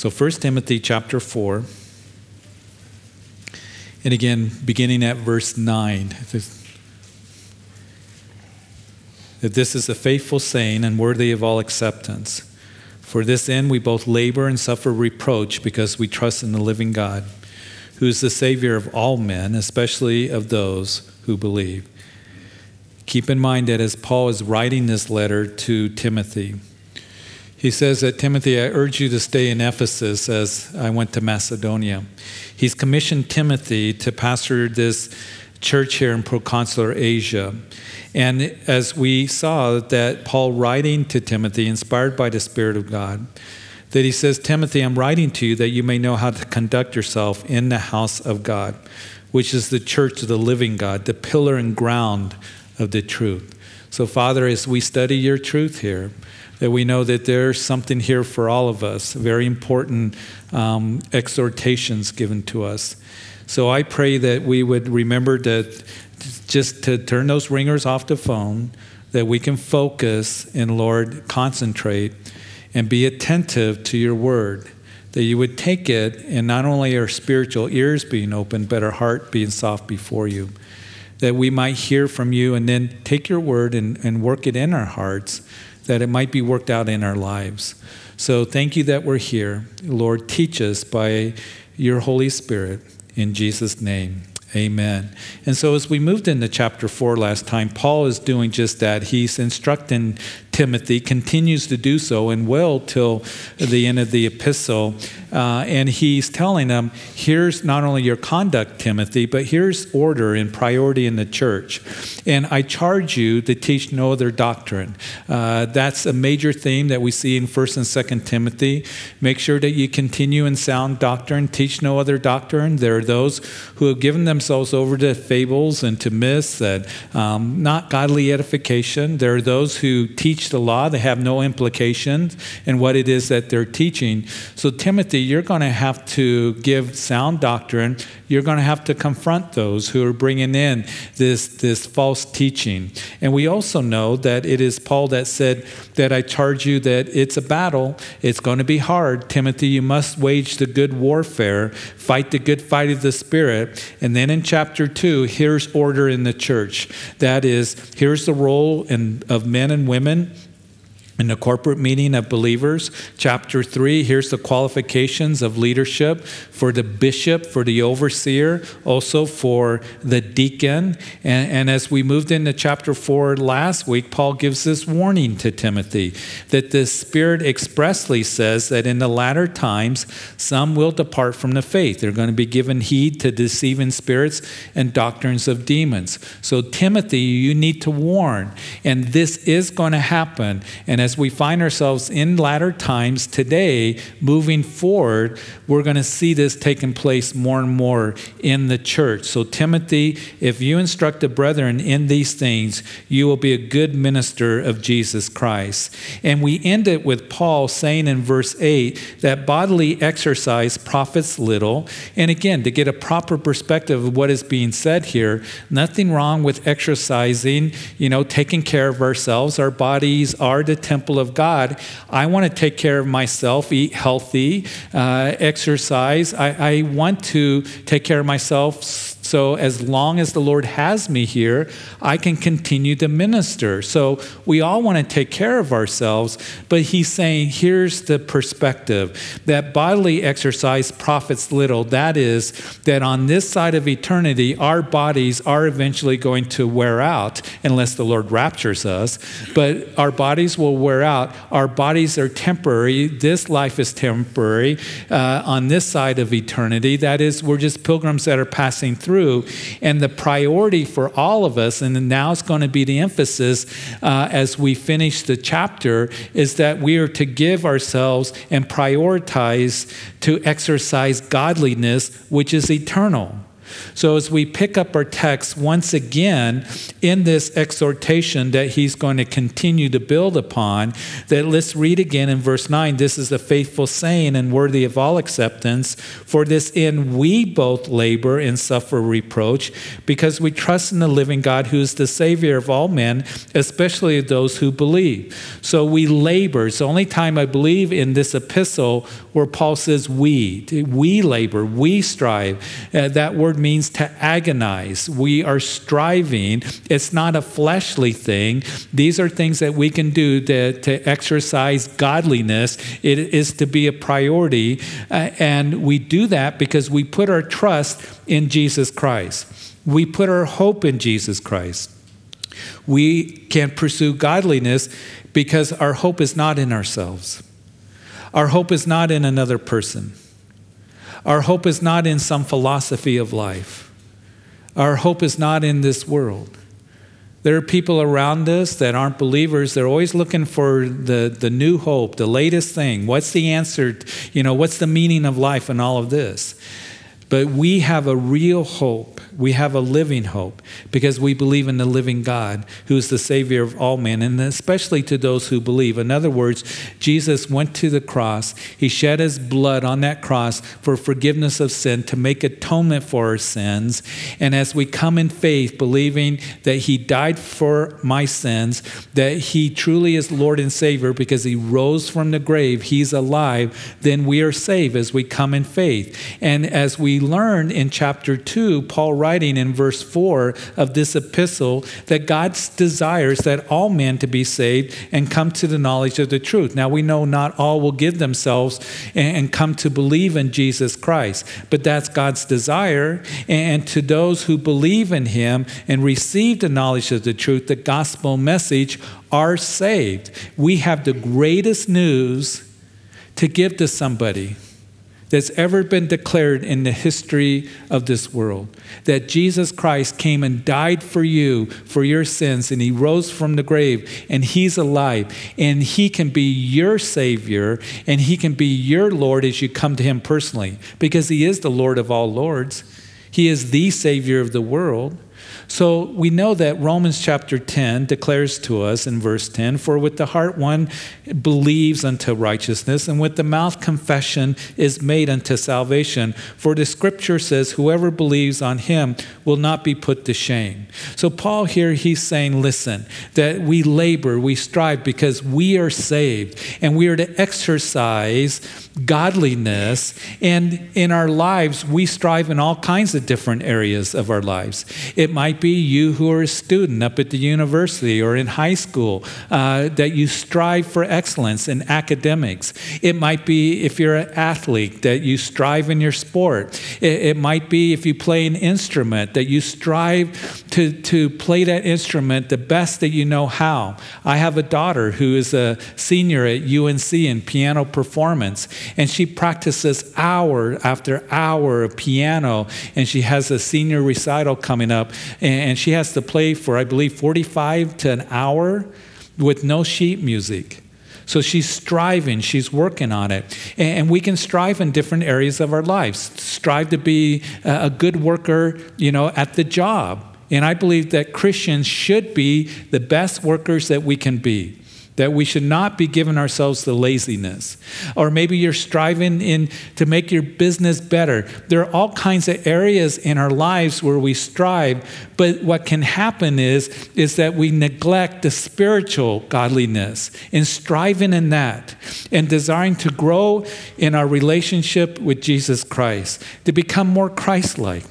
So 1 Timothy chapter 4. And again, beginning at verse 9. That this is a faithful saying and worthy of all acceptance. For this end we both labor and suffer reproach because we trust in the living God, who is the Savior of all men, especially of those who believe. Keep in mind that as Paul is writing this letter to Timothy, he says that Timothy, I urge you to stay in Ephesus as I went to Macedonia. He's commissioned Timothy to pastor this church here in proconsular Asia. And as we saw that Paul writing to Timothy, inspired by the Spirit of God, that he says, Timothy, I'm writing to you that you may know how to conduct yourself in the house of God, which is the church of the living God, the pillar and ground of the truth. So, Father, as we study your truth here, that we know that there's something here for all of us, very important um, exhortations given to us. So I pray that we would remember that just to turn those ringers off the phone, that we can focus and, Lord, concentrate and be attentive to your word. That you would take it and not only our spiritual ears being open, but our heart being soft before you. That we might hear from you and then take your word and, and work it in our hearts that it might be worked out in our lives. So thank you that we're here. Lord, teach us by your Holy Spirit. In Jesus' name. Amen. And so, as we moved into chapter four last time, Paul is doing just that. He's instructing Timothy, continues to do so, and will till the end of the epistle. Uh, and he's telling them, here's not only your conduct, Timothy, but here's order and priority in the church. And I charge you to teach no other doctrine. Uh, that's a major theme that we see in 1st and 2nd Timothy. Make sure that you continue in sound doctrine, teach no other doctrine. There are those who have given themselves over to fables and to myths that um, not godly edification. There are those who teach the law, they have no implications in what it is that they're teaching. So, Timothy, you're going to have to give sound doctrine. You're going to have to confront those who are bringing in this, this false teaching. And we also know that it is Paul that said that I charge you that it's a battle. It's going to be hard. Timothy, you must wage the good warfare, fight the good fight of the Spirit. And then in chapter 2, here's order in the church. That is, here's the role in, of men and women in the corporate meeting of believers. Chapter 3, here's the qualifications of leadership for the bishop, for the overseer, also for the deacon. And, and, as we moved into chapter 4 last week, Paul gives this warning to Timothy that the Spirit expressly says that in the latter times, some will depart from the faith. They're going to be given heed to deceiving spirits and doctrines of demons. So, Timothy, you need to warn. And this is going to happen. And as as we find ourselves in latter times today, moving forward, we're going to see this taking place more and more in the church. So, Timothy, if you instruct the brethren in these things, you will be a good minister of Jesus Christ. And we end it with Paul saying in verse 8 that bodily exercise profits little. And again, to get a proper perspective of what is being said here, nothing wrong with exercising, you know, taking care of ourselves. Our bodies are the temple temple of God. I want to take care of myself, eat healthy, uh, exercise. I, I want to take care of myself so, as long as the Lord has me here, I can continue to minister. So, we all want to take care of ourselves, but He's saying, here's the perspective that bodily exercise profits little. That is, that on this side of eternity, our bodies are eventually going to wear out unless the Lord raptures us. But our bodies will wear out. Our bodies are temporary. This life is temporary uh, on this side of eternity. That is, we're just pilgrims that are passing through through. And the priority for all of us, and now it's going to be the emphasis uh, as we finish the chapter, is that we are to give ourselves and prioritize to exercise godliness, which is eternal. So, as we pick up our text once again in this exhortation that he's going to continue to build upon, that let's read again in verse 9 this is a faithful saying and worthy of all acceptance. For this end we both labor and suffer reproach because we trust in the living God who is the Savior of all men, especially those who believe. So, we labor. It's the only time I believe in this epistle where Paul says we. We labor, we strive. Uh, that word means to agonize. We are striving. It's not a fleshly thing. These are things that we can do to, to exercise godliness. It is to be a priority. Uh, and we do that because we put our trust in Jesus Christ. We put our hope in Jesus Christ. We can pursue godliness because our hope is not in ourselves. Our hope is not in another person. Our hope is not in some philosophy of life. Our hope is not in this world. There are people around us that aren't believers. They're always looking for the, the new hope, the latest thing. What's the answer? You know, what's the meaning of life and all of this? But we have a real hope. We have a living hope because we believe in the living God who is the Savior of all men, and especially to those who believe. In other words, Jesus went to the cross. He shed his blood on that cross for forgiveness of sin to make atonement for our sins. And as we come in faith, believing that He died for my sins, that He truly is Lord and Savior because He rose from the grave, He's alive, then we are saved as we come in faith. And as we learn in chapter 2, Paul writing in verse 4 of this epistle that God desires that all men to be saved and come to the knowledge of the truth. Now we know not all will give themselves and come to believe in Jesus Christ, but that's God's desire. And to those who believe in him and receive the knowledge of the truth, the gospel message, are saved. We have the greatest news to give to somebody that's ever been declared in the history of this world. That Jesus Christ came and died for you, for your sins, and he rose from the grave, and he's alive, and he can be your Savior, and he can be your Lord as you come to him personally, because he is the Lord of all Lords. He is the Savior of the world. So we know that Romans chapter 10 declares to us in verse 10 For with the heart one believes unto righteousness, and with the mouth confession is made unto salvation. For the scripture says, Whoever believes on him will not be put to shame. So Paul here, he's saying, Listen, that we labor, we strive because we are saved, and we are to exercise godliness. And in our lives, we strive in all kinds of different areas of our lives. It might be you who are a student up at the university or in high school, uh, that you strive for excellence in academics. It might be if you're an athlete, that you strive in your sport. It, it might be if you play an instrument, that you strive to, to play that instrument the best that you know how. I have a daughter who is a senior at UNC in piano performance, and she practices hour after hour of piano, and she has a senior recital coming up, and she has to play for, I believe, 45 to an hour with no sheet music. So she's striving, she's working on it. And we can strive in different areas of our lives. Strive to be a good worker, you know, at the job. And I believe that Christians should be the best workers that we can be that we should not be giving ourselves to laziness. Or maybe you're striving in to make your business better. There are all kinds of areas in our lives where we strive, but what can happen is, is that we neglect the spiritual godliness and striving in that and desiring to grow in our relationship with Jesus Christ, to become more Christ like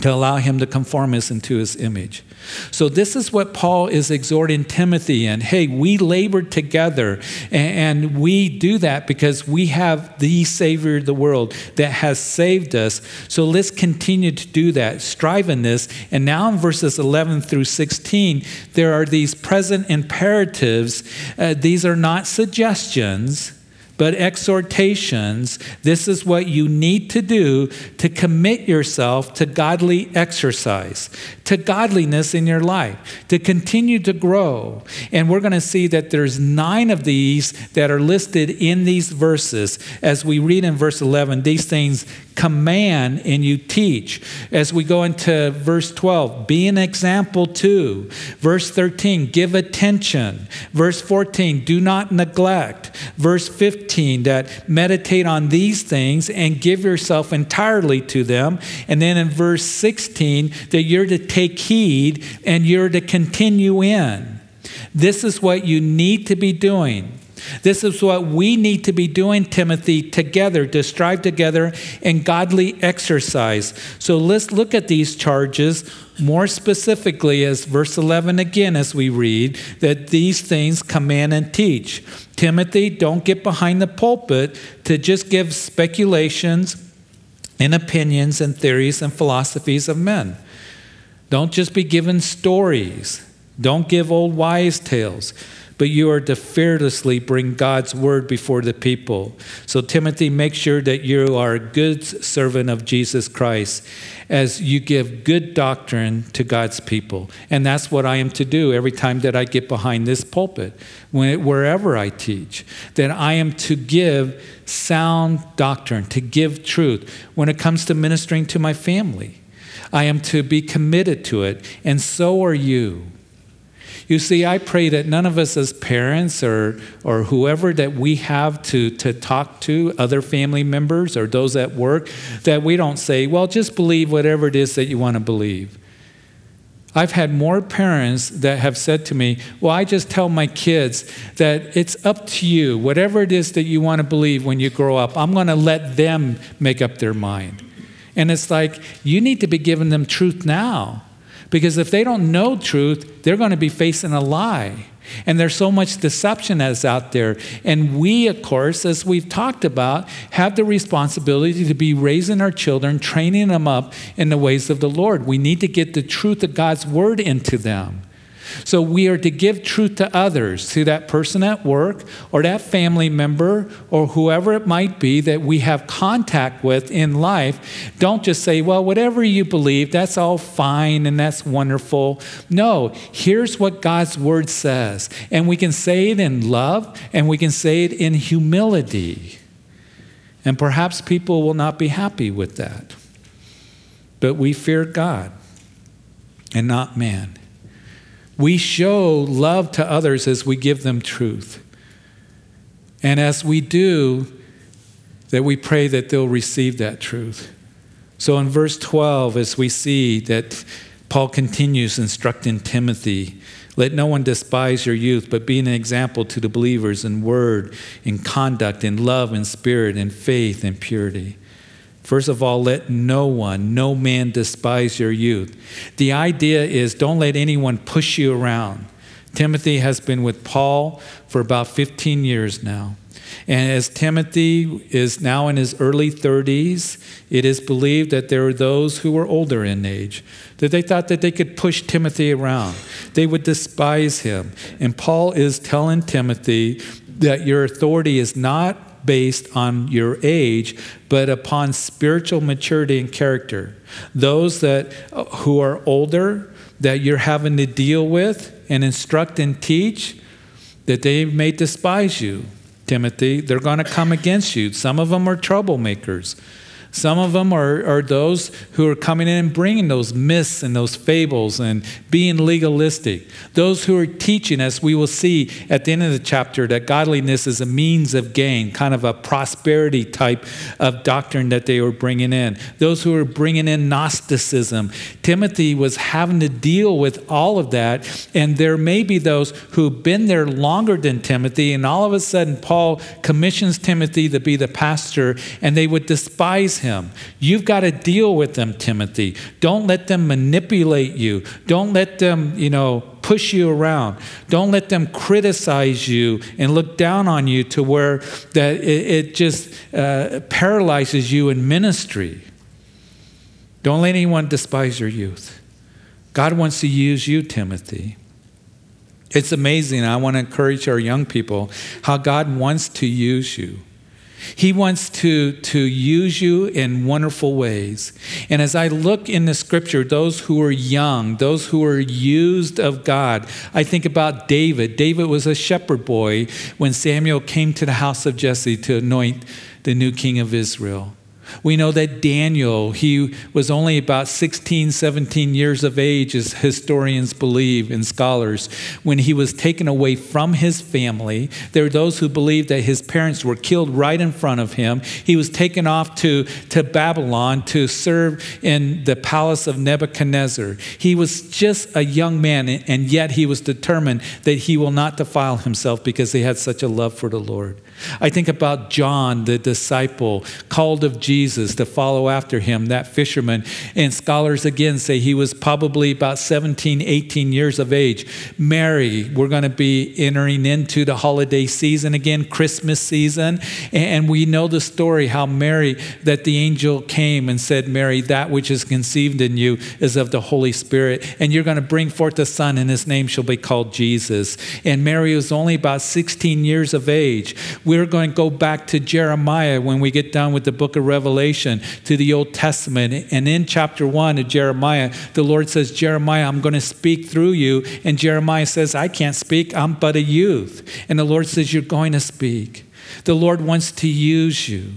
to allow him to conform us into his image. So, this is what Paul is exhorting Timothy in. Hey, we labored together, and we do that because we have the Savior of the world that has saved us. So, let's continue to do that, strive in this. And now, in verses 11 through 16, there are these present imperatives. Uh, these are not suggestions, but exhortations. This is what you need to do to commit yourself to godly exercise, to godliness in your life, to continue to grow. And we're going to see that there's nine of these that are listed in these verses. As we read in verse 11, these things command and you teach. As we go into verse 12, be an example too. Verse 13, give attention. Verse 14, do not neglect. Verse 15, that meditate on these things and give yourself entirely to them. And then in verse 16, that you're to take heed and you're to continue in. This is what you need to be doing. This is what we need to be doing, Timothy, together, to strive together in godly exercise. So let's look at these charges more specifically as verse 11 again, as we read, that these things command and teach. Timothy, don't get behind the pulpit to just give speculations and opinions and theories and philosophies of men. Don't just be given stories. Don't give old wise tales but you are to fearlessly bring God's word before the people. So, Timothy, make sure that you are a good servant of Jesus Christ as you give good doctrine to God's people. And that's what I am to do every time that I get behind this pulpit, when, wherever I teach, that I am to give sound doctrine, to give truth when it comes to ministering to my family. I am to be committed to it, and so are you. You see, I pray that none of us as parents or, or whoever that we have to, to talk to, other family members or those at work, that we don't say, well, just believe whatever it is that you want to believe. I've had more parents that have said to me, Well, I just tell my kids that it's up to you. Whatever it is that you want to believe when you grow up, I'm going to let them make up their mind. And it's like, you need to be giving them truth now. Because if they don't know truth, they're going to be facing a lie. And there's so much deception that's out there. And we, of course, as we've talked about, have the responsibility to be raising our children, training them up in the ways of the Lord. We need to get the truth of God's word into them. So we are to give truth to others, to that person at work or that family member or whoever it might be that we have contact with in life. Don't just say, well, whatever you believe, that's all fine and that's wonderful. No, here's what God's word says. And we can say it in love and we can say it in humility. And perhaps people will not be happy with that. But we fear God and not man. We show love to others as we give them truth. And as we do, that we pray that they'll receive that truth. So in verse 12, as we see that Paul continues instructing Timothy, let no one despise your youth, but be an example to the believers in word, in conduct, in love, in spirit, in faith, in purity. First of all, let no one, no man despise your youth. The idea is don't let anyone push you around. Timothy has been with Paul for about 15 years now. And as Timothy is now in his early 30s, it is believed that there are those who were older in age, that they thought that they could push Timothy around. They would despise him. And Paul is telling Timothy that your authority is not based on your age, but upon spiritual maturity and character. Those that uh, who are older that you're having to deal with and instruct and teach, that they may despise you, Timothy. They're going to come against you. Some of them are troublemakers. Some of them are, are those who are coming in and bringing those myths and those fables and being legalistic. Those who are teaching, as we will see at the end of the chapter, that godliness is a means of gain, kind of a prosperity type of doctrine that they were bringing in. Those who are bringing in Gnosticism. Timothy was having to deal with all of that. And there may be those who've been there longer than Timothy, and all of a sudden, Paul commissions Timothy to be the pastor, and they would despise him. You've got to deal with them, Timothy. Don't let them manipulate you. Don't let them, you know, push you around. Don't let them criticize you and look down on you to where that it, it just uh, paralyzes you in ministry. Don't let anyone despise your youth. God wants to use you, Timothy. It's amazing. I want to encourage our young people how God wants to use you. He wants to, to use you in wonderful ways. And as I look in the scripture, those who are young, those who are used of God, I think about David. David was a shepherd boy when Samuel came to the house of Jesse to anoint the new king of Israel. We know that Daniel, he was only about 16, 17 years of age, as historians believe and scholars, when he was taken away from his family. There are those who believe that his parents were killed right in front of him. He was taken off to, to Babylon to serve in the palace of Nebuchadnezzar. He was just a young man, and yet he was determined that he will not defile himself because he had such a love for the Lord. I think about John, the disciple, called of Jesus to follow after him, that fisherman. And scholars again say he was probably about 17, 18 years of age. Mary, we're going to be entering into the holiday season again, Christmas season. And we know the story how Mary, that the angel came and said, Mary, that which is conceived in you is of the Holy Spirit. And you're going to bring forth a son, and his name shall be called Jesus. And Mary was only about 16 years of age we're going to go back to Jeremiah when we get done with the book of Revelation, to the Old Testament. And in chapter one of Jeremiah, the Lord says, Jeremiah, I'm going to speak through you. And Jeremiah says, I can't speak, I'm but a youth. And the Lord says, You're going to speak. The Lord wants to use you.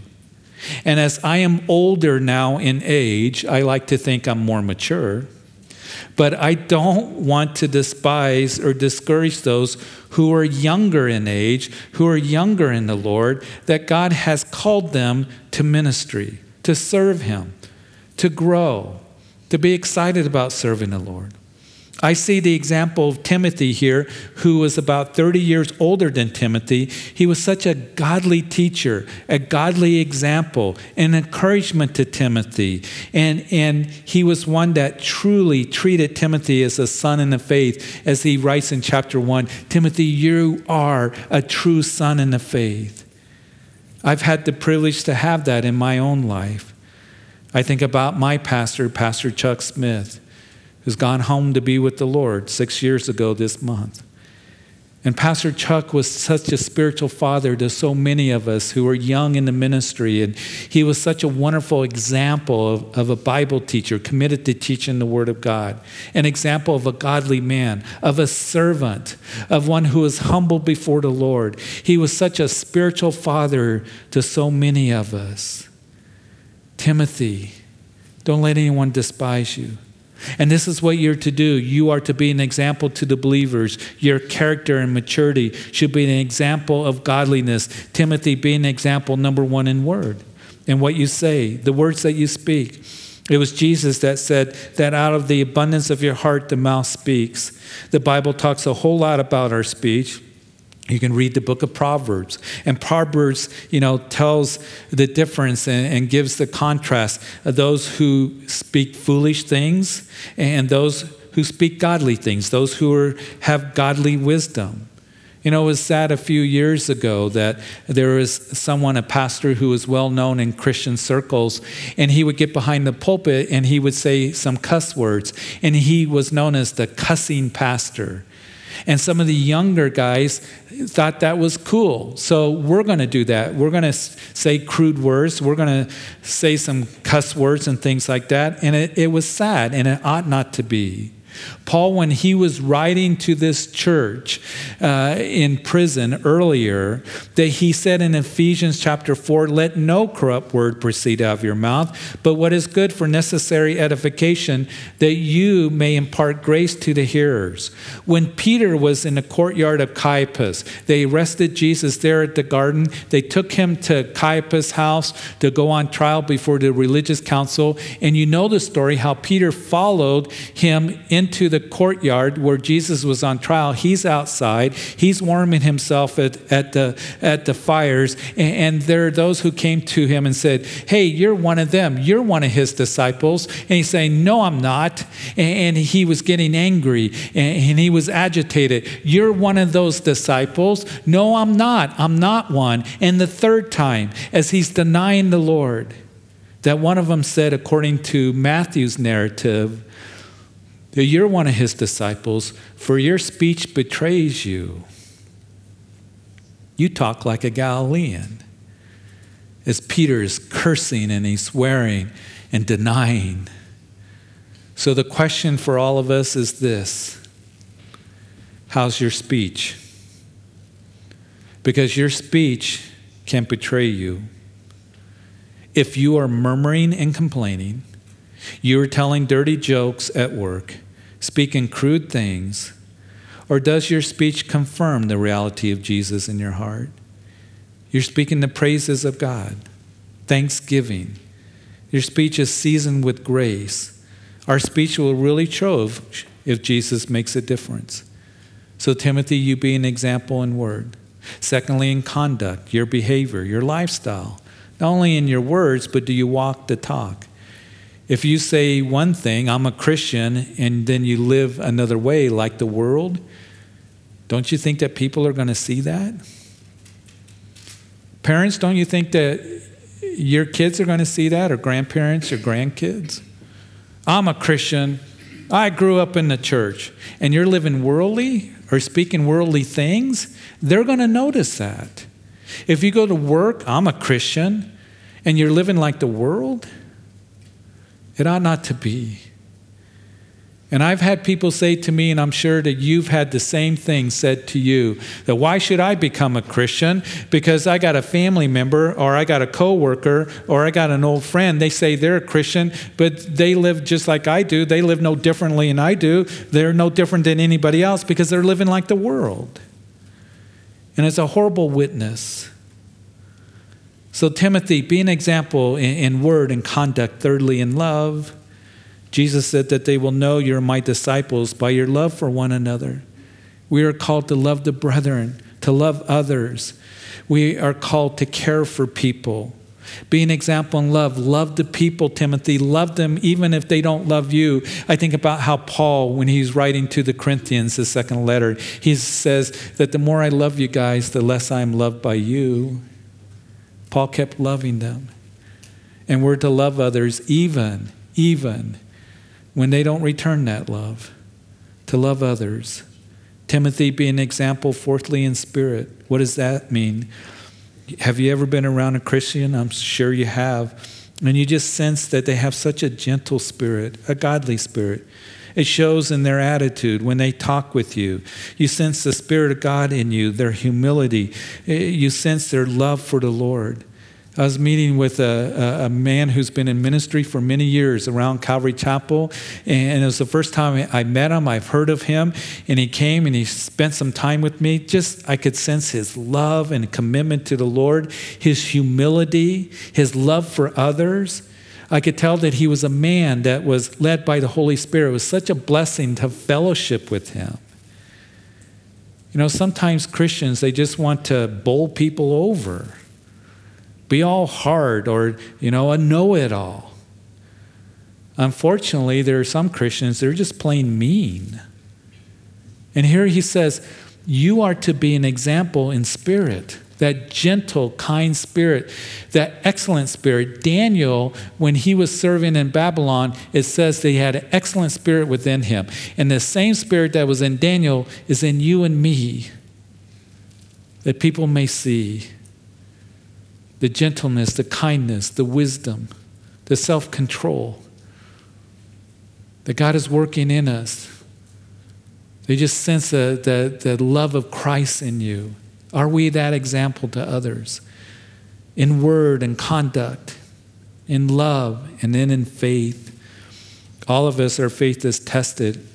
And as I am older now in age, I like to think I'm more mature. But I don't want to despise or discourage those who are younger in age, who are younger in the Lord, that God has called them to ministry, to serve Him, to grow, to be excited about serving the Lord. I see the example of Timothy here, who was about 30 years older than Timothy. He was such a godly teacher, a godly example, an encouragement to Timothy. And, and he was one that truly treated Timothy as a son in the faith, as he writes in chapter 1 Timothy, you are a true son in the faith. I've had the privilege to have that in my own life. I think about my pastor, Pastor Chuck Smith who's gone home to be with the Lord six years ago this month. And Pastor Chuck was such a spiritual father to so many of us who were young in the ministry. And he was such a wonderful example of, of, a Bible teacher committed to teaching the Word of God, an example of a godly man, of a servant, of one who was humble before the Lord. He was such a spiritual father to so many of us. Timothy, don't let anyone despise you. And this is what you're to do. You are to be an example to the believers. Your character and maturity should be an example of godliness. Timothy, be an example, number one, in word and what you say, the words that you speak. It was Jesus that said that out of the abundance of your heart, the mouth speaks. The Bible talks a whole lot about our speech. You can read the book of Proverbs. And Proverbs, you know, tells the difference and, and, gives the contrast of those who speak foolish things and those who speak godly things, those who are, have godly wisdom. You know, it was sad a few years ago that there was someone, a pastor, who was well known in Christian circles, and he would get behind the pulpit and he would say some cuss words, and he was known as the cussing pastor. And some of the younger guys thought that was cool. So we're going to do that. We're going to say crude words. We're going to say some cuss words and things like that. And it, it was sad, and it ought not to be. Paul, when he was writing to this church uh, in prison earlier, that he said in Ephesians chapter 4, let no corrupt word proceed out of your mouth, but what is good for necessary edification, that you may impart grace to the hearers. When Peter was in the courtyard of Caiaphas, they arrested Jesus there at the garden. They took him to Caiaphas' house to go on trial before the religious council. And you know the story how Peter followed him in into the courtyard where Jesus was on trial. He's outside. He's warming himself at, at, the, at the fires. And, and there are those who came to him and said, Hey, you're one of them. You're one of his disciples. And he's saying, No, I'm not. And, and he was getting angry and, and he was agitated. You're one of those disciples. No, I'm not. I'm not one. And the third time, as he's denying the Lord, that one of them said, according to Matthew's narrative, you're one of his disciples, for your speech betrays you. You talk like a Galilean. As Peter is cursing and he's swearing and denying. So the question for all of us is this How's your speech? Because your speech can betray you. If you are murmuring and complaining, you are telling dirty jokes at work, speaking crude things, or does your speech confirm the reality of Jesus in your heart? You're speaking the praises of God, thanksgiving. Your speech is seasoned with grace. Our speech will really show if, if Jesus makes a difference. So, Timothy, you be an example in word. Secondly, in conduct, your behavior, your lifestyle. Not only in your words, but do you walk the talk? If you say one thing, I'm a Christian, and then you live another way like the world, don't you think that people are going to see that? Parents, don't you think that your kids are going to see that, or grandparents, or grandkids? I'm a Christian. I grew up in the church, and you're living worldly or speaking worldly things, they're going to notice that. If you go to work, I'm a Christian, and you're living like the world, it ought not to be. And I've had people say to me, and I'm sure that you've had the same thing said to you, that why should I become a Christian? Because I got a family member, or I got a coworker, or I got an old friend. They say they're a Christian, but they live just like I do. They live no differently than I do. They're no different than anybody else because they're living like the world. And it's a horrible witness. So, Timothy, be an example in, in word and conduct, thirdly, in love. Jesus said that they will know you're my disciples by your love for one another. We are called to love the brethren, to love others. We are called to care for people. Be an example in love. Love the people, Timothy. Love them even if they don't love you. I think about how Paul, when he's writing to the Corinthians, his second letter, he says that the more I love you guys, the less I'm loved by you. Paul kept loving them. And we're to love others even, even when they don't return that love, to love others. Timothy, be an example, fourthly, in spirit. What does that mean? Have you ever been around a Christian? I'm sure you have. And you just sense that they have such a gentle spirit, a godly spirit. It shows in their attitude when they talk with you. You sense the Spirit of God in you, their humility. Eh, you sense their love for the Lord. I was meeting with a, a, man who's been in ministry for many years around Calvary Chapel, and it was the first time I met him. I've heard of him, and he came and he spent some time with me. Just I could sense his love and commitment to the Lord, his humility, his love for others. I could tell that he was a man that was led by the Holy Spirit. It was such a blessing to fellowship with him. You know, sometimes Christians, they just want to bowl people over be all hard or, you know, a know it all. Unfortunately, there are some Christians they're just plain mean. And here he says, You are to be an example in spirit, that gentle, kind spirit, that excellent spirit. Daniel, when he was serving in Babylon, it says that he had an excellent spirit within him. And the same spirit that was in Daniel is in you and me, that people may see the gentleness, the kindness, the wisdom, the self control that God is working in us. They just sense the, the, the love of Christ in you. Are we that example to others? In word and conduct, in love, and then in faith. All of us, our faith is tested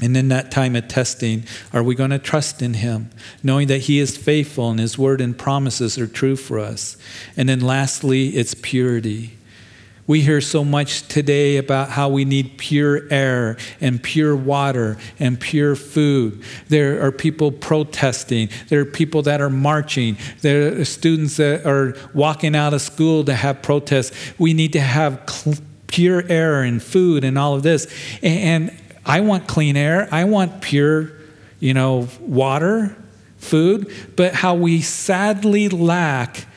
and in that time of testing, are we going to trust in Him, knowing that He is faithful and His word and promises are true for us? And then lastly, it's purity. We hear so much today about how we need pure air and pure water and pure food. There are people protesting. There are people that are marching. There are students that are walking out of school to have protests. We need to have cl- pure air and food and all of this. And I want clean air. I want pure, you know, water, food. But how we sadly lack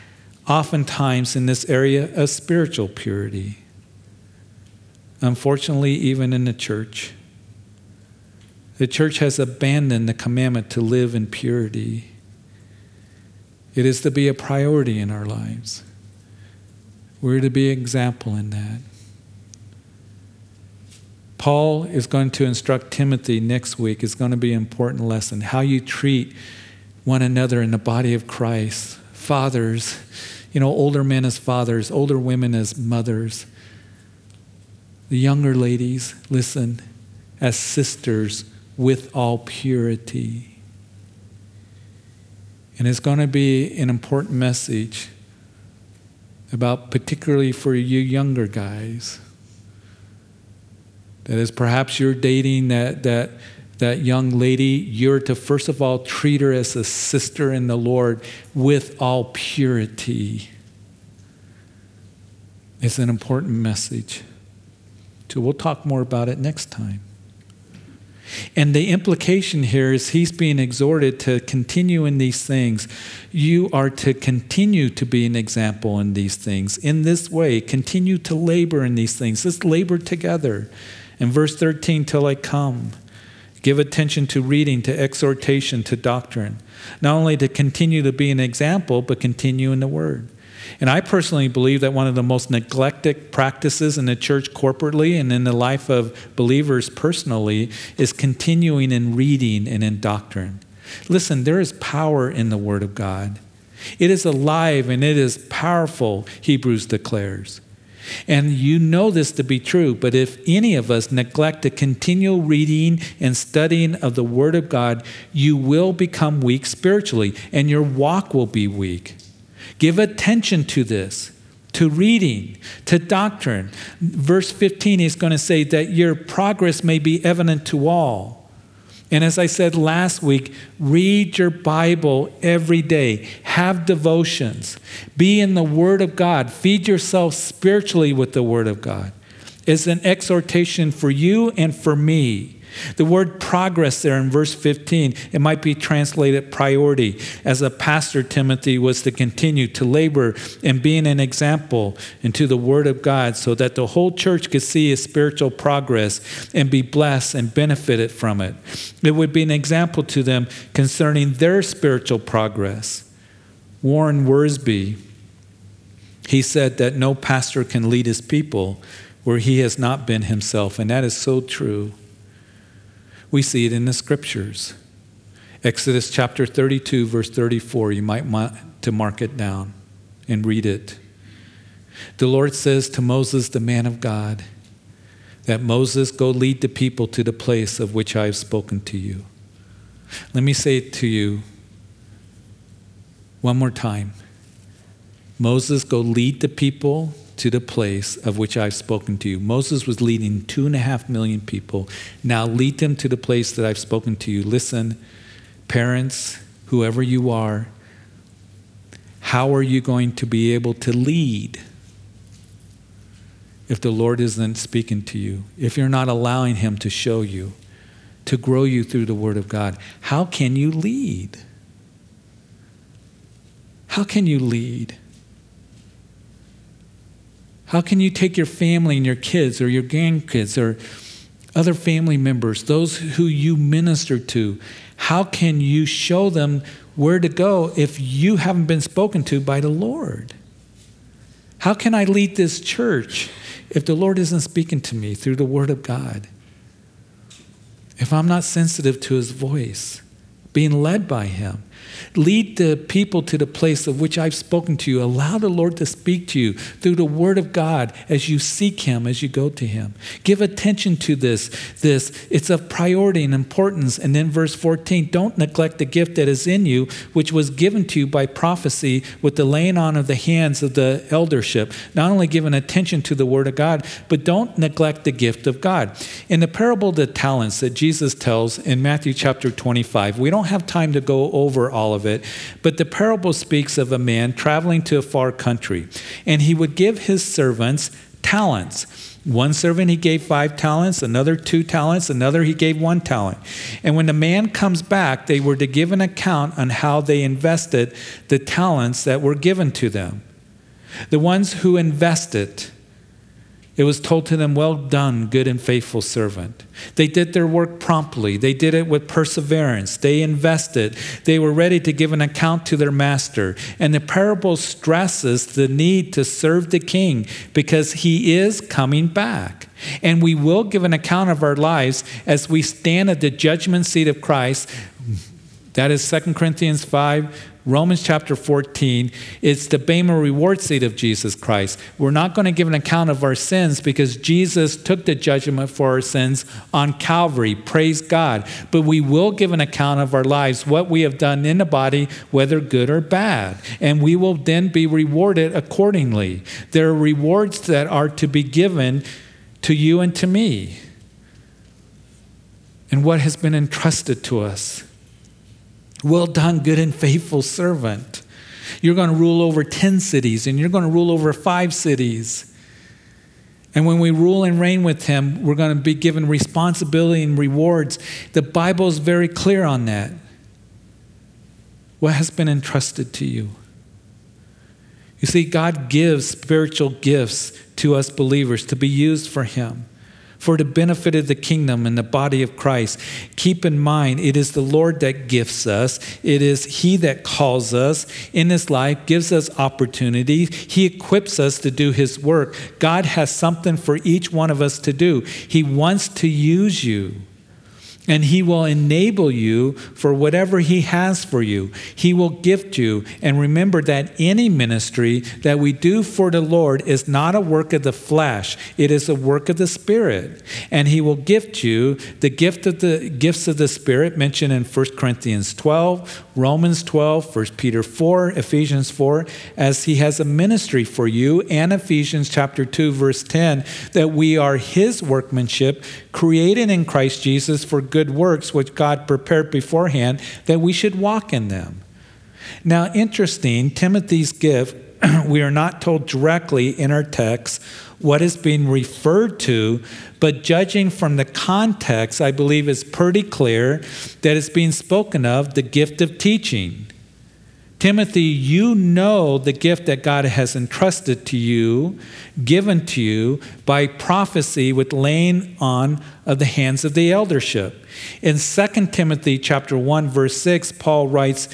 oftentimes in this area of spiritual purity. Unfortunately, even in the church. The church has abandoned the commandment to live in purity. It is to be a priority in our lives. We're to be example in that. Paul is going to instruct Timothy next week. It's going to be an important lesson how you treat one another in the body of Christ. Fathers, you know, older men as fathers, older women as mothers. The younger ladies, listen, as sisters with all purity. And it's going to be an important message about, particularly for you younger guys. That is, perhaps you're dating that, that, that young lady, you're to first of all treat her as a sister in the Lord with all purity. It's an important message. So we'll talk more about it next time. And the implication here is he's being exhorted to continue in these things. You are to continue to be an example in these things. In this way, continue to labor in these things. Let's labor together. In verse 13, till I come, give attention to reading, to exhortation, to doctrine. Not only to continue to be an example, but continue in the word. And I personally believe that one of the most neglected practices in the church corporately and in the life of believers personally is continuing in reading and in doctrine. Listen, there is power in the Word of God. It is alive and it is powerful, Hebrews declares. And you know this to be true, but if any of us neglect the continual reading and studying of the Word of God, you will become weak spiritually and your walk will be weak. Give attention to this, to reading, to doctrine. Verse 15 is going to say that your progress may be evident to all. And as I said last week, read your Bible every day. Have devotions. Be in the Word of God. Feed yourself spiritually with the Word of God. It's an exhortation for you and for me. The word progress there in verse 15, it might be translated priority. As a pastor, Timothy was to continue to labor and being an example into the Word of God so that the whole church could see his spiritual progress and be blessed and benefited from it. It would be an example to them concerning their spiritual progress. Warren Wiersbe, he said that no pastor can lead his people where he has not been himself, and that is so true. We see it in the scriptures. Exodus chapter 32, verse 34. You might want to mark it down and read it. The Lord says to Moses, the man of God, that Moses go lead the people to the place of which I have spoken to you. Let me say it to you one more time. Moses go lead the people to the place of which I've spoken to you. Moses was leading two and a half million people. Now lead them to the place that I've spoken to you. Listen, parents, whoever you are, how are you going to be able to lead if the Lord isn't speaking to you? If you're not allowing Him to show you, to grow you through the Word of God, how can you lead? How can you lead? How can you take your family and your kids or your grandkids or other family members, those who you minister to, how can you show them where to go if you haven't been spoken to by the Lord? How can I lead this church if the Lord isn't speaking to me through the Word of God? If I'm not sensitive to His voice, being led by Him? Lead the people to the place of which I've spoken to you. Allow the Lord to speak to you through the Word of God as you seek Him, as you go to Him. Give attention to this. This it's of priority and importance. And then verse 14, don't neglect the gift that is in you, which was given to you by prophecy with the laying on of the hands of the eldership. Not only giving attention to the Word of God, but don't neglect the gift of God. In the parable of the talents that Jesus tells in Matthew chapter 25, we don't have time to go over all all of it. But the parable speaks of a man traveling to a far country, and he would give his servants talents. One servant he gave five talents, another two talents, another he gave one talent. And when the man comes back, they were to give an account on how they invested the talents that were given to them. The ones who invested It was told to them, Well done, good and faithful servant. They did their work promptly. They did it with perseverance. They invested. They were ready to give an account to their master. And the parable stresses the need to serve the king because he is coming back. And we will give an account of our lives as we stand at the judgment seat of Christ. That is 2 Corinthians 5 Romans chapter 14, it's the Bema reward seat of Jesus Christ. We're not going to give an account of our sins because Jesus took the judgment for our sins on Calvary. Praise God. But we will give an account of our lives, what we have done in the body, whether good or bad. And we will then be rewarded accordingly. There are rewards that are to be given to you and to me. And what has been entrusted to us. Well done, good and faithful servant. You're going to rule over 10 cities and you're going to rule over five cities. And when we rule and reign with him, we're going to be given responsibility and rewards. The Bible is very clear on that. What has been entrusted to you? You see, God gives spiritual gifts to us believers to be used for him for the benefit of the kingdom and the body of Christ. Keep in mind, it is the Lord that gifts us, it is He that calls us in His life, gives us opportunity. He equips us to do His work. God has something for each one of us to do. He wants to use you and He will enable you for whatever He has for you. He will gift you. And remember that any ministry that we do for the Lord is not a work of the flesh, it is a work of the Spirit. And He will gift you the gift of the gifts of the Spirit mentioned in 1 Corinthians 12, Romans 12, 1 Peter 4, Ephesians 4, as He has a ministry for you, and Ephesians chapter 2, verse 10, that we are His workmanship, created in Christ Jesus for good works which God prepared beforehand that we should walk in them. Now, interesting, Timothy's gift, we are not told directly in our text what is being referred to, but judging from the context, I believe it's pretty clear that it's being spoken of the gift of teaching. Timothy, you know the gift that God has entrusted to you, given to you by prophecy with laying on of the hands of the eldership. In 2 Timothy chapter 1 verse 6, Paul writes,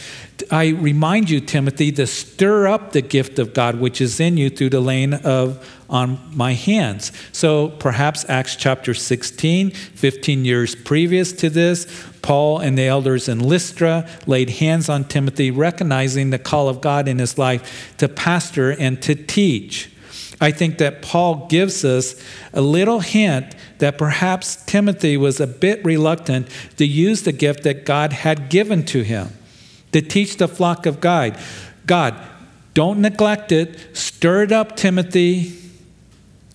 I remind you Timothy to stir up the gift of God which is in you through the laying of on my hands. So perhaps Acts chapter 16, 15 years previous to this, Paul and the elders in Lystra laid hands on Timothy, recognizing the call of God in his life to pastor and to teach. I think that Paul gives us a little hint that perhaps Timothy was a bit reluctant to use the gift that God had given to him to teach the flock of God. God, don't neglect it. Stir it up, Timothy.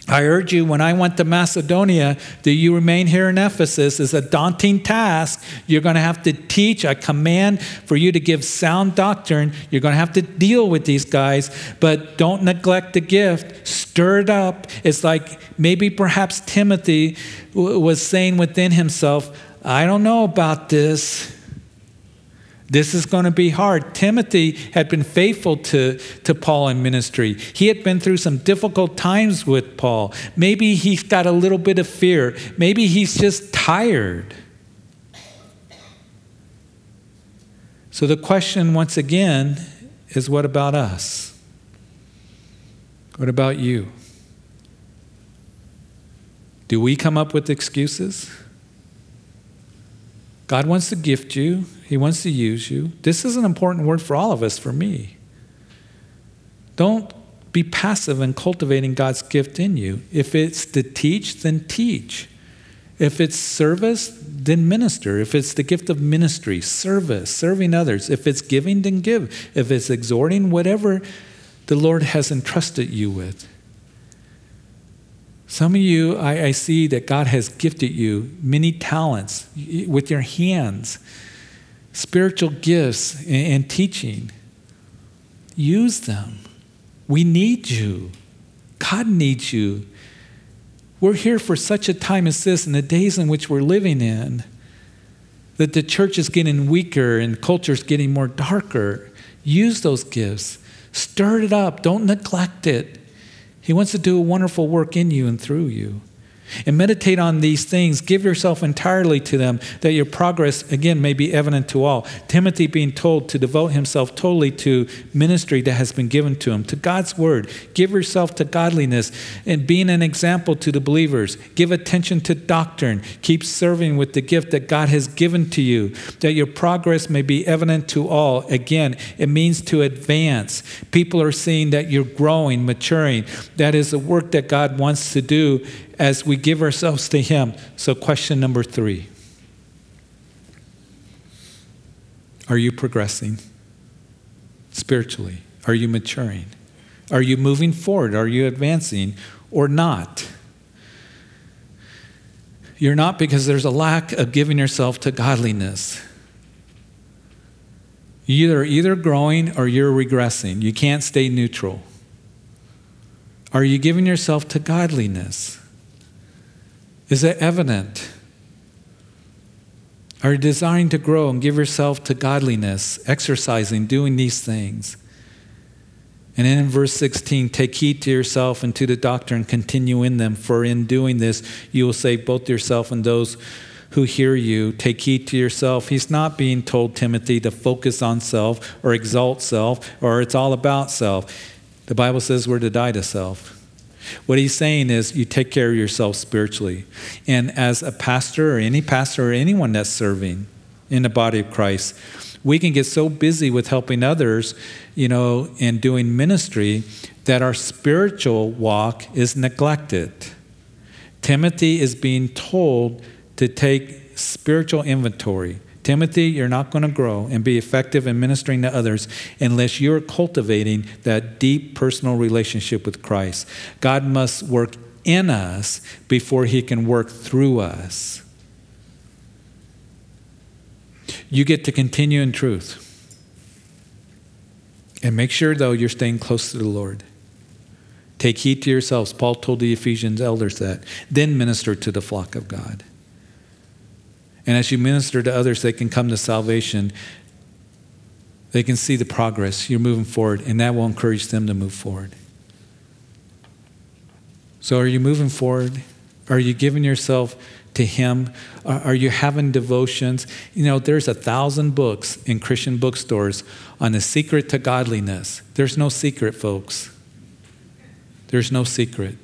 I urge you, when I went to Macedonia, that you remain here in Ephesus is a daunting task. You're going to have to teach. I command for you to give sound doctrine. You're going to have to deal with these guys, but don't neglect the gift. Stir it up. It's like maybe perhaps Timothy was saying within himself, I don't know about this. This is going to be hard. Timothy had been faithful to, to Paul in ministry. He had been through some difficult times with Paul. Maybe he's got a little bit of fear. Maybe he's just tired. So the question, once again, is what about us? What about you? Do we come up with excuses? God wants to gift you, He wants to use you. This is an important word for all of us, for me. Don't be passive in cultivating God's gift in you. If it's to teach, then teach. If it's service, then minister. If it's the gift of ministry, service, serving others. If it's giving, then give. If it's exhorting, whatever the Lord has entrusted you with. Some of you, I, I, see that God has gifted you many talents with your hands, spiritual gifts, and, teaching. Use them. We need you. God needs you. We're here for such a time as this in the days in which we're living in that the church is getting weaker and culture is getting more darker. Use those gifts. Stir it up. Don't neglect it. He wants to do a wonderful work in you and through you and meditate on these things. Give yourself entirely to them, that your progress, again, may be evident to all. Timothy being told to devote himself totally to ministry that has been given to him, to God's word. Give yourself to godliness and being an example to the believers. Give attention to doctrine. Keep serving with the gift that God has given to you, that your progress may be evident to all. Again, it means to advance. People are seeing that you're growing, maturing. That is the work that God wants to do as we give ourselves to Him. So, question number three Are you progressing spiritually? Are you maturing? Are you moving forward? Are you advancing or not? You're not because there's a lack of giving yourself to godliness. You're either growing or you're regressing. You can't stay neutral. Are you giving yourself to godliness? Is it evident? Are you desiring to grow and give yourself to godliness, exercising, doing these things? And then in verse 16, take heed to yourself and to the doctrine, continue in them, for in doing this, you will save both yourself and those who hear you. Take heed to yourself. He's not being told, Timothy, to focus on self or exalt self or it's all about self. The Bible says we're to die to self. What he's saying is you take care of yourself spiritually. And as a pastor or any pastor or anyone that's serving in the body of Christ, we can get so busy with helping others, you know, and doing ministry that our spiritual walk is neglected. Timothy is being told to take spiritual inventory. Timothy, you're not going to grow and be effective in ministering to others unless you're cultivating that deep personal relationship with Christ. God must work in us before he can work through us. You get to continue in truth. And make sure, though, you're staying close to the Lord. Take heed to yourselves. Paul told the Ephesians elders that. Then minister to the flock of God. And as you minister to others, they can come to salvation. They can see the progress. You're moving forward, and that will encourage them to move forward. So, are you moving forward? Are you giving yourself to Him? Are you having devotions? You know, there's a thousand books in Christian bookstores on the secret to godliness. There's no secret, folks. There's no secret.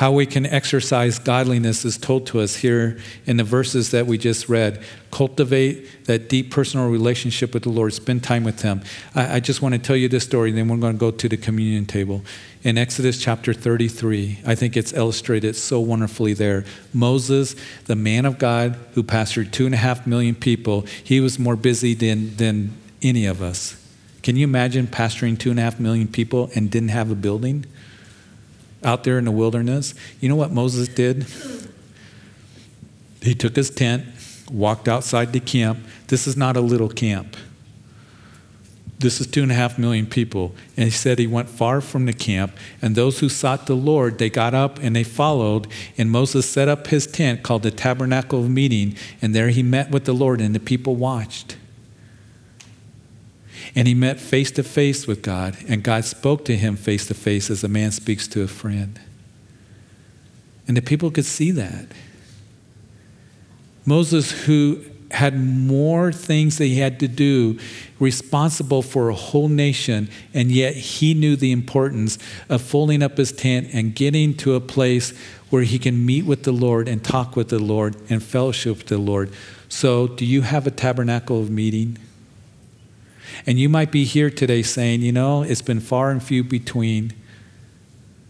How we can exercise godliness is told to us here in the verses that we just read. Cultivate that deep personal relationship with the Lord, spend time with Him. I, I just want to tell you this story, and then we're going to go to the communion table. In Exodus chapter 33, I think it's illustrated so wonderfully there. Moses, the man of God who pastored two and a half million people, he was more busy than, than any of us. Can you imagine pastoring two and a half million people and didn't have a building? Out there in the wilderness. You know what Moses did? He took his tent, walked outside the camp. This is not a little camp. This is two and a half million people. And he said he went far from the camp, and those who sought the Lord, they got up and they followed. And Moses set up his tent called the Tabernacle of Meeting, and there he met with the Lord, and the people watched. And he met face to face with God, and God spoke to him face to face as a man speaks to a friend. And the people could see that. Moses, who had more things that he had to do, responsible for a whole nation, and yet he knew the importance of folding up his tent and getting to a place where he can meet with the Lord and talk with the Lord and fellowship with the Lord. So, do you have a tabernacle of meeting? And you might be here today saying, you know, it's been far and few between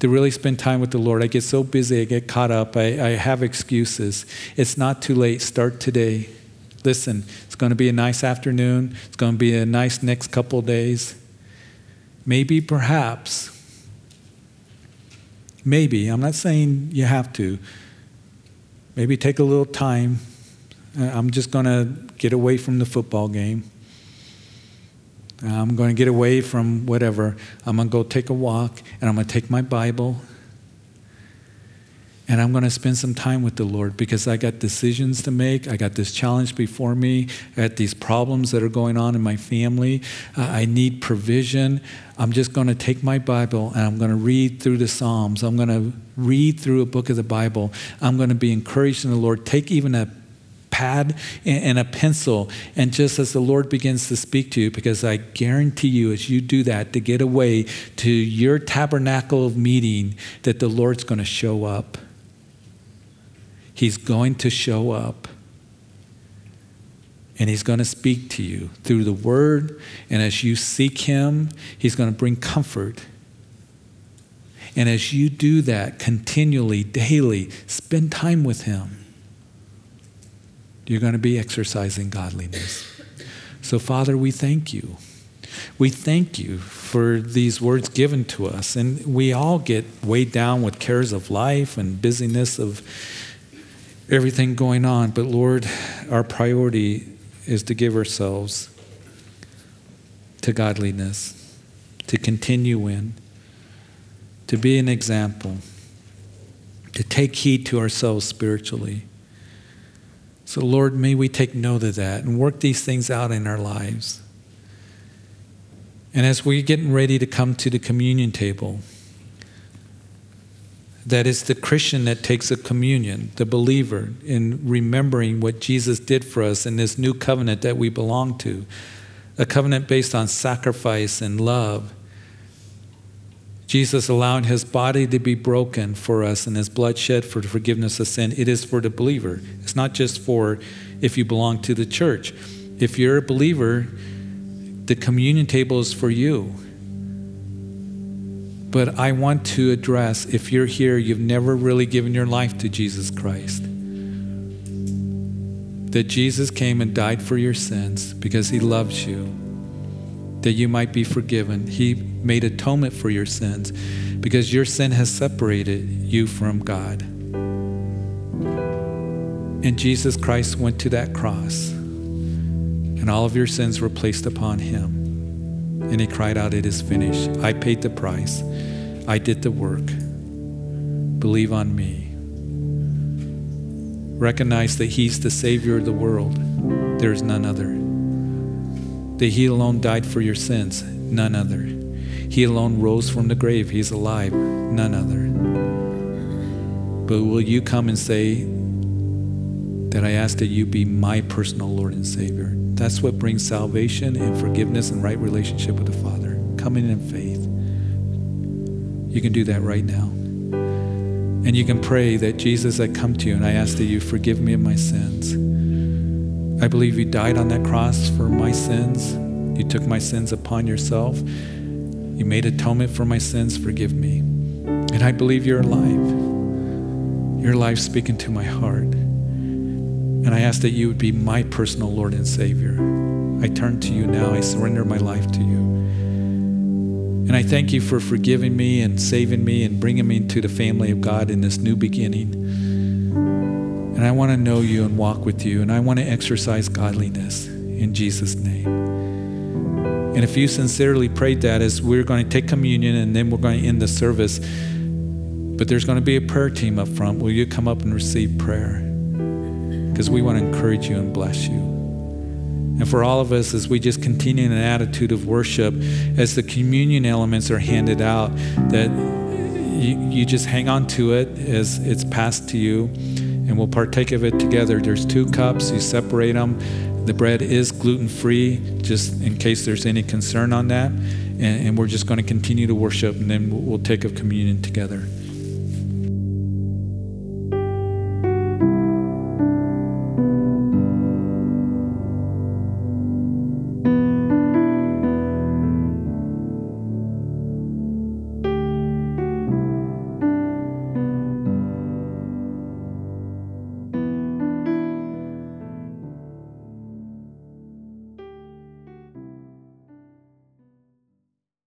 to really spend time with the Lord. I get so busy, I get caught up, I, I have excuses. It's not too late. Start today. Listen, it's going to be a nice afternoon, it's going to be a nice next couple days. Maybe, perhaps, maybe, I'm not saying you have to, maybe take a little time. Uh, I'm just going to get away from the football game. I'm going to get away from whatever. I'm going to go take a walk and I'm going to take my Bible and I'm going to spend some time with the Lord because I got decisions to make. I got this challenge before me. I got these problems that are going on in my family. Uh, I need provision. I'm just going to take my Bible and I'm going to read through the Psalms. I'm going to read through a book of the Bible. I'm going to be encouraged in the Lord. Take even a pad and a pencil. And just as the Lord begins to speak to you, because I guarantee you, as you do that, to get away to your tabernacle of meeting, that the Lord's going to show up. He's going to show up. And he's going to speak to you through the word. And as you seek him, he's going to bring comfort. And as you do that continually, daily, spend time with him you're going to be exercising godliness. So, Father, we thank you. We thank you for these words given to us. And we all get weighed down with cares of life and busyness of everything going on. But, Lord, our priority is to give ourselves to godliness, to continue in, to be an example, to take heed to ourselves spiritually so, Lord, may we take note of that and work these things out in our lives. And as we're getting ready to come to the communion table, that is the Christian that takes a communion, the believer, in remembering what Jesus did for us in this new covenant that we belong to, a covenant based on sacrifice and love Jesus allowing his body to be broken for us and his blood shed for the forgiveness of sin. It is for the believer. It's not just for if you belong to the church. If you're a believer, the communion table is for you. But I want to address if you're here, you've never really given your life to Jesus Christ. That Jesus came and died for your sins because he loves you that you might be forgiven. He made atonement for your sins because your sin has separated you from God. And Jesus Christ went to that cross, and all of your sins were placed upon him. And he cried out, It is finished. I paid the price, I did the work. Believe on me. Recognize that he's the Savior of the world, there is none other that He alone died for your sins, none other. He alone rose from the grave, He's alive, none other. But will you come and say that I ask that you be my personal Lord and Savior? That's what brings salvation and forgiveness and right relationship with the Father. Coming in faith. You can do that right now. And you can pray that Jesus, I come to you and I ask that you forgive me of my sins. I believe you died on that cross for my sins. You took my sins upon yourself. You made atonement for my sins. Forgive me. And I believe you're alive. Your life speaking to my heart. And I ask that you would be my personal Lord and Savior. I turn to you now. I surrender my life to you. And I thank you for forgiving me and saving me and bringing me into the family of God in this new beginning. And I want to know you and walk with you, and I want to exercise godliness in Jesus' name. And if you sincerely prayed that, as we're going to take communion and then we're going to end the service, but there's going to be a prayer team up front. Will you come up and receive prayer? Because we want to encourage you and bless you. And for all of us, as we just continue in an attitude of worship, as the communion elements are handed out, that you, you just hang on to it as it's passed to you and we'll partake of it together. There's two cups, you separate them. The bread is gluten free, just in case there's any concern on that. And, and we're just going to continue to worship, and then we'll, we'll take of communion together.